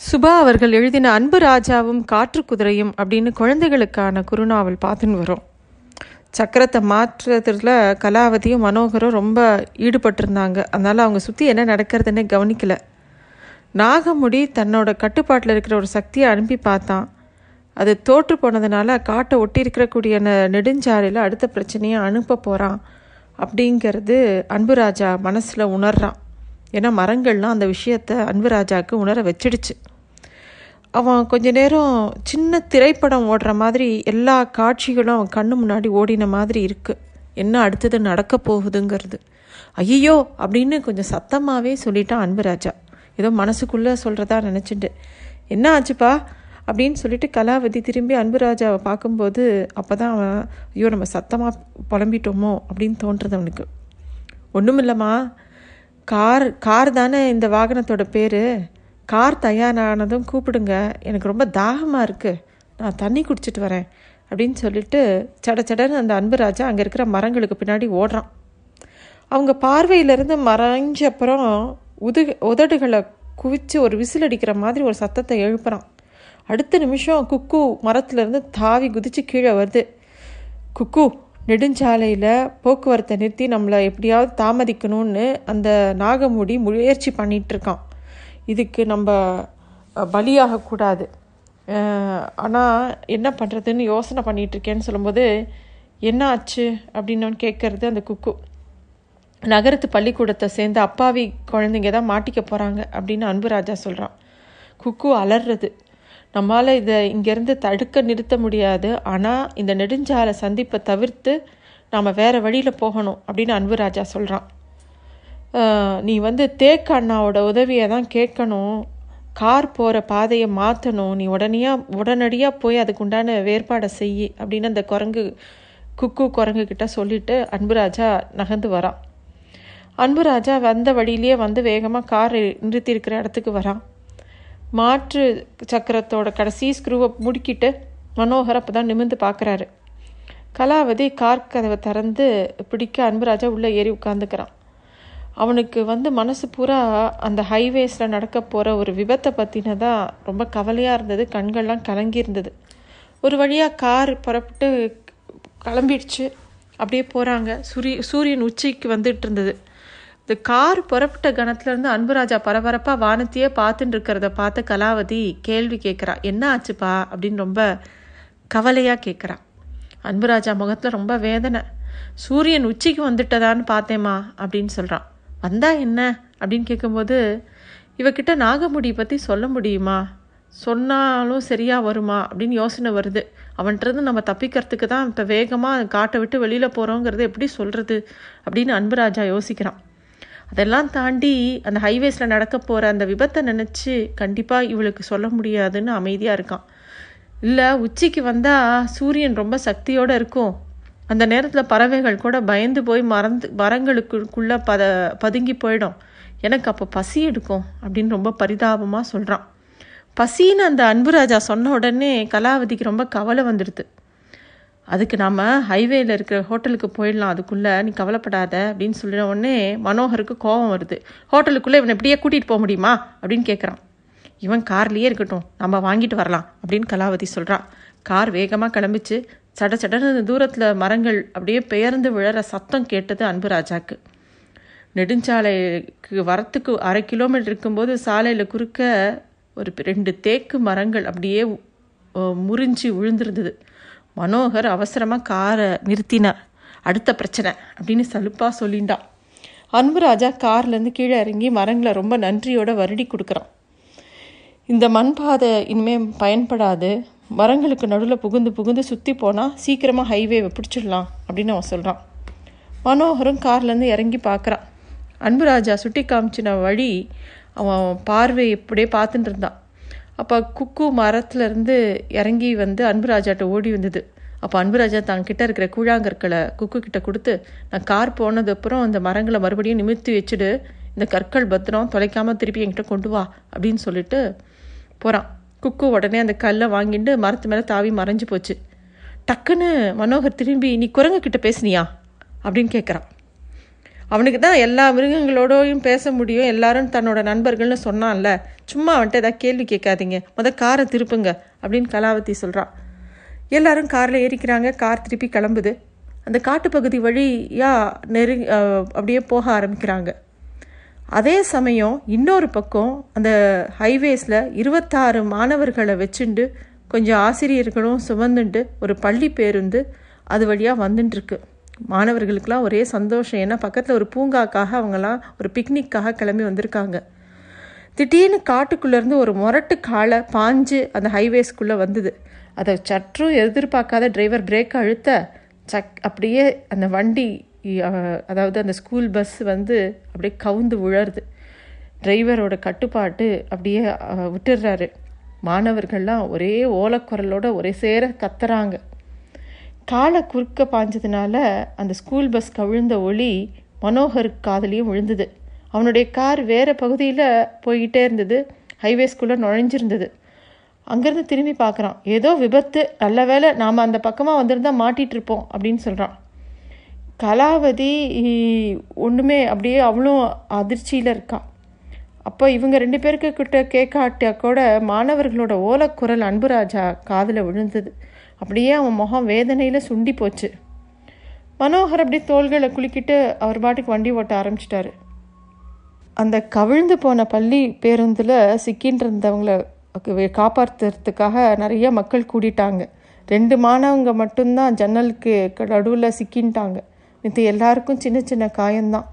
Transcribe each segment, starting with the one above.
சுபா அவர்கள் எழுதின அன்பு ராஜாவும் காற்று குதிரையும் அப்படின்னு குழந்தைகளுக்கான குறுநாவல் பார்த்துன்னு வரும். சக்கரத்தை மாற்றுறதுல கலாவதியும் மனோகரும் ரொம்ப ஈடுபட்டிருந்தாங்க. அதனால் அவங்க சுற்றி என்ன நடக்கிறதுன்னு கவனிக்கல. நாகமுடி தன்னோட கட்டுப்பாட்டில் இருக்கிற ஒரு சக்தியை அனுப்பி பார்த்தான். அது தோற்று போனதுனால காட்டை ஒட்டி இருக்கக்கூடிய நெடுஞ்சாலையில் அடுத்த பிரச்சனையை அனுப்ப போகிறான் அப்படிங்கிறது அன்புராஜா மனசில் உணர்றான். ஏன்னா மரங்கள்லாம் அந்த விஷயத்தை அன்புராஜாவுக்கு உணர வச்சிடுச்சு. அவன் கொஞ்ச நேரம் சின்ன திரைப்படம் ஓடுற மாதிரி எல்லா காட்சிகளும் அவன் கண்ணு முன்னாடி ஓடின மாதிரி இருக்கு. என்ன அடுத்தது நடக்க போகுதுங்கிறது. ஐயோ அப்படின்னு கொஞ்சம் சத்தமாகவே சொல்லிட்டான் அன்புராஜா. ஏதோ மனசுக்குள்ளே சொல்கிறதா நினச்சிட்டு என்ன ஆச்சுப்பா? அப்படின்னு சொல்லிட்டு கலாவதி திரும்பி அன்புராஜாவை பார்க்கும்போது அப்போ தான் அவன் ஐயோ நம்ம சத்தமாக புலம்பிட்டோமோ? அப்படின்னு தோன்றது அவனுக்கு. ஒன்றுமில்லம்மா கார் கார் தானே இந்த வாகனத்தோட பேர்? கார் தயாரானதும் கூப்பிடுங்க. எனக்கு ரொம்ப தாகமாக இருக்குது நான் தண்ணி குடிச்சிட்டு வரேன். அப்படின்னு சொல்லிட்டு சட சடன்னு அந்த அன்புராஜா அங்கே இருக்கிற மரங்களுக்கு பின்னாடி ஓடுறான். அவங்க பார்வையிலிருந்து மறைஞ்ச அப்புறம் உது உதடுகளை குவிச்சு ஒரு விசில் அடிக்கிற மாதிரி ஒரு சத்தத்தை எழுப்புறான். அடுத்த நிமிஷம் குக்கு மரத்துலேருந்து தாவி குதிச்சு கீழே வருது. குக்கு நெடுஞ்சாலையில் போக்குவரத்தை நிறுத்தி நம்மளை எப்படியாவது தாமதிக்கணும்னு அந்த நாகமூடி முயற்சி பண்ணிகிட்ருக்கான் இதுக்கு நம்ம பலியாகக்கூடாது ஆனால் என்ன பண்ணுறதுன்னு யோசனை பண்ணிகிட்ருக்கேன்னு சொல்லும்போது என்ன ஆச்சு? அப்படின்னு கேட்குறது அந்த குக்கு. நகரத்து பள்ளிக்கூடத்தை சேர்ந்த அப்பாவி குழந்தைங்க தான் மாட்டிக்க போகிறாங்க அப்படின்னு அன்புராஜா சொல்கிறான் குக்கு அலறுறது நம்மால் இதை இங்கேருந்து தடுக்க நிறுத்த முடியாது. ஆனால் இந்த நெடுஞ்சாலை சந்திப்பை தவிர்த்து நாம் வேறு வழியில் போகணும் அப்படின்னு அன்புராஜா சொல்கிறான் நீ வந்து தேக்க அண்ணாவோட உதவியை தான் கேட்கணும். கார் போகிற பாதையை மாற்றணும் நீ உடனே உடனடியாக போய் அதுக்குண்டான வேறுபாடை செய் அப்படின்னு அந்த குரங்கு குக்கு குரங்கு கிட்ட சொல்லிட்டு அன்புராஜா நகர்ந்து வரான். அன்புராஜா வந்த வழியிலேயே வந்து வேகமாக கார் நிறுத்தி இருக்கிற இடத்துக்கு வரான். மாற்று சக்கரத்தோட கடைசி ஸ்க்ரூவை முடுக்கிட்டு மனோகர் அப்போ தான் நிமிர்ந்து பார்க்குறாரு. கலாவதி கார் கதவை திறந்து பிடிக்க அன்புராஜா உள்ளே ஏறி உட்காந்துக்கிறான் அவனுக்கு வந்து மனசு பூரா அந்த ஹைவேஸில் நடக்க போகிற ஒரு விபத்தை பற்றினதா ரொம்ப கவலையாக இருந்தது. கண்கள்லாம் கலங்கி இருந்தது. ஒரு வழியாக கார் புறப்பட்டு கிளம்பிடுச்சு. அப்படியே போகிறாங்க சூரிய சூரியன் உச்சிக்கு வந்துட்டு இருந்தது. இந்த கார் புறப்பட்ட கணத்துலேருந்து அன்புராஜா பரபரப்பாக வானத்தையே பார்த்துட்டு இருக்கிறத பார்த்த கலாவதி கேள்வி கேட்குறா என்ன ஆச்சுப்பா? அப்படின்னு ரொம்ப கவலையாக கேட்குறா. அன்புராஜா முகத்தில் ரொம்ப வேதனை. சூரியன் உச்சிக்கு வந்துட்டதான்னு பார்த்தேம்மா அப்படின்னு சொல்கிறான் வந்தா என்ன? அப்படின்னு கேட்கும்போது இவக்கிட்ட நாகமுடி பற்றி சொல்ல முடியுமா? சொன்னாலும் சரியாக வருமா? அப்படின்னு யோசனை வருது. அவன்கிட்டருந்து நம்ம தப்பிக்கிறதுக்கு தான் இப்போ வேகமாக காட்டை விட்டு வெளியில் போகிறோங்கிறது எப்படி சொல்கிறது அப்படின்னு அன்புராஜா யோசிக்கிறான். அதெல்லாம் தாண்டி அந்த ஹைவேஸில் நடக்க போகிற அந்த விபத்தை நினச்சி கண்டிப்பாக இவளுக்கு சொல்ல முடியாதுன்னு அமைதியாக இருக்கான். இல்லை உச்சிக்கு வந்தால் சூரியன் ரொம்ப சக்தியோடு இருக்கும். அந்த நேரத்தில் பறவைகள் கூட பயந்து போய் மறந்து மரங்களுக்குள்ளே பத பதுங்கி போயிடும். எனக்கு அப்போ பசி எடுக்கும் அப்படின்னு ரொம்ப பரிதாபமாக சொல்கிறான் பசின்னு அந்த அன்புராஜா சொன்ன உடனே கலாவதிக்கு ரொம்ப கவலை வந்துடுது. அதுக்கு நாம் ஹைவேயில் இருக்கிற ஹோட்டலுக்கு போயிடலாம் அதுக்குள்ளே நீ கவலைப்படாத அப்படின்னு சொல்லின உடனே மனோகருக்கு கோபம் வருது. ஹோட்டலுக்குள்ளே இவனை எப்படியே கூட்டிகிட்டு போக முடியுமா? அப்படின்னு கேட்குறான் இவன் கார்லேயே இருக்கட்டும் நம்ம வாங்கிட்டு வரலாம் அப்படின்னு கலாவதி சொல்கிறான் கார் வேகமாக கிளம்பிச்சு சட சடன்னு தூரத்தில் மரங்கள் அப்படியே பெயர்ந்து விழற சத்தம் கேட்டது அன்புராஜாக்கு நெடுஞ்சாலைக்கு வரத்துக்கு அரை கிலோமீட்டர் இருக்கும்போது சாலையில் குறுக்க ஒரு ரெண்டு தேக்கு மரங்கள் அப்படியே முறிஞ்சி முறிஞ்சு விழுந்திருந்தது. மனோகர் அவசரமாக காரை நிறுத்தினார் அடுத்த பிரச்சனை அப்படின்னு சலுப்பாக சொல்லிண்டான் அன்புராஜா கார்லேருந்து கீழே இறங்கி மரங்களை ரொம்ப நன்றியோட வருடி கொடுக்குறான். இந்த மண் பாதை இனிமேல் பயன்படாது. மரங்களுக்கு நடுவில் புகுந்து புகுந்து சுற்றி போனால் சீக்கிரமாக ஹைவேவை பிடிச்சிடலாம் அப்படின்னு அவன் சொல்கிறான் மனோகரும் கார்லேருந்து இறங்கி பார்க்குறான். அன்புராஜா சுட்டி காமிச்சின வழி அவன் பார்வை இப்படியே பார்த்துட்டு இருந்தான். அப்போ குக்கு மரத்துலேருந்து இறங்கி வந்து அன்புராஜாட்ட ஓடி வந்தது. அப்போ அன்புராஜா தான் கிட்ட இருக்கிற கூழாங்கற்களை குக்கு கிட்ட கொடுத்து நான் கார் போனதுக்கப்புறம் அந்த மரங்களை மறுபடியும் நிமிர்த்தி வச்சுடு இந்த கற்கள் பத்திரம் தொலைக்காமல் திருப்பி என்கிட்ட கொண்டு வா அப்படின்னு சொல்லிட்டு போகிறான் குக்கு உடனே அந்த கல்லை வாங்கிட்டு மரத்து மேலே தாவி மறைஞ்சு போச்சு. டக்குன்னு மனோகர் திரும்பி நீ குரங்கு கிட்ட பேசுனியா? அப்படின்னு கேட்குறான் அவனுக்கு தான் எல்லா மிருகங்களோடையும் பேச முடியும். எல்லாரும் தன்னோட நண்பர்கள்னு சொன்னான்ல. சும்மா அவன்கிட்ட ஏதாவது கேள்வி கேட்காதீங்க. முத காரை திருப்புங்க அப்படின்னு கலாவதி சொல்கிறான் எல்லாரும் காரில் ஏறிக்கிறாங்க. கார் திருப்பி கிளம்புது. அந்த காட்டுப்பகுதி வழியாக நெரு அப்படியே போக ஆரம்பிக்கிறாங்க. அதே சமயம் இன்னொரு பக்கம் அந்த ஹைவேஸில் இருபத்தாறு மாணவர்களை வச்சுண்டு கொஞ்சம் ஆசிரியர்களும் சுமந்துண்டு ஒரு பள்ளி பேருந்து அது வழியாக வந்துட்டுருக்கு மாணவர்களுக்கெல்லாம் ஒரே சந்தோஷம். ஏன்னா பக்கத்தில் ஒரு பூங்காக்காக அவங்கெல்லாம் ஒரு பிக்னிக்காக கிளம்பி வந்திருக்காங்க. திடீர்னு காட்டுக்குள்ளேருந்து ஒரு முரட்டு காலை பாஞ்சு அந்த ஹைவேஸ்க்குள்ளே வந்தது. அதை சற்றும் எதிர்பார்க்காத டிரைவர் பிரேக் அழுத்த சக் அப்படியே அந்த வண்டி அதாவது அந்த ஸ்கூல் பஸ் வந்து அப்படியே கவுந்து உழருது டிரைவரோட கட்டுப்பாட்டு அப்படியே விட்டுடுறாரு. மாணவர்கள்லாம் ஒரே ஓலக்குரலோட ஒரே சேர கத்துறாங்க. காலை குறுக்க பாஞ்சதுனால அந்த ஸ்கூல் பஸ் கவிழ்ந்த ஒளி மனோகருக்கு காதலையும் விழுந்தது. அவனுடைய கார் வேறு பகுதியில் போய்கிட்டே இருந்தது. ஹைவேஸ்குள்ளே நுழைஞ்சிருந்தது. அங்கேருந்து திரும்பி பார்க்குறான். ஏதோ விபத்து நல்ல வேளை நாம் அந்த பக்கமாக வந்திருந்தால் மாட்டிகிட்ருப்போம் இருப்போம் அப்படின்னு சொல்கிறான் கலாவதி ஒன்றுமே அப்படியே அவளும் அதிர்ச்சியில் இருக்கான் அப்போ இவங்க ரெண்டு பேருக்கு கிட்ட கேட்காட்டியா கூட மாணவர்களோட ஓலக்குரல் அன்புராஜா காதில் விழுந்தது. அப்படியே அவன் முகம் வேதனையில் சுண்டி போச்சு. மனோகர் அப்படியே தோள்களை குலுக்கிட்டு அவர் பாட்டுக்கு வண்டி ஓட்ட ஆரம்பிச்சிட்டாரு. அந்த கவிழ்ந்து போன பள்ளி பேருந்தில் சிக்கின்னு இருந்தவங்கள காப்பாற்றுறதுக்காக நிறைய மக்கள் கூடிட்டாங்க. ரெண்டு மாணவங்க மட்டும்தான் ஜன்னலுக்கு நடுவில் சிக்கின்ட்டாங்க. மித்த எல்லாருக்கும் சின்ன சின்ன காயம்தான்.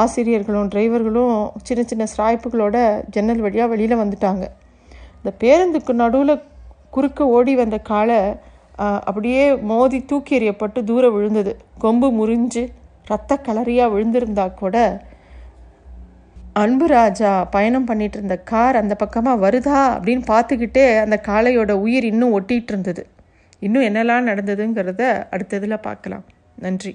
ஆசிரியர்களும் டிரைவர்களும் சின்ன சின்ன ஸ்ராய்ப்புகளோட ஜன்னல் வழியாக வெளியில் வந்துட்டாங்க. இந்த பேருந்துக்கு நடுவில் குறுக்க ஓடி வந்த காலை அப்படியே மோதி தூக்கி எறியப்பட்டு தூரம் விழுந்தது. கொம்பு முறிஞ்சு ரத்த கலரியாக விழுந்திருந்தா கூட அன்பு ராஜா பயணம் பண்ணிட்டு இருந்த கார் அந்த பக்கமாக வருதா அப்படின்னு பார்த்துக்கிட்டே அந்த காளையோட உயிர் இன்னும் ஒட்டிகிட்டு இருந்தது இன்னும் என்னெல்லாம் நடந்ததுங்கிறத அடுத்ததில் பார்க்கலாம். நன்றி.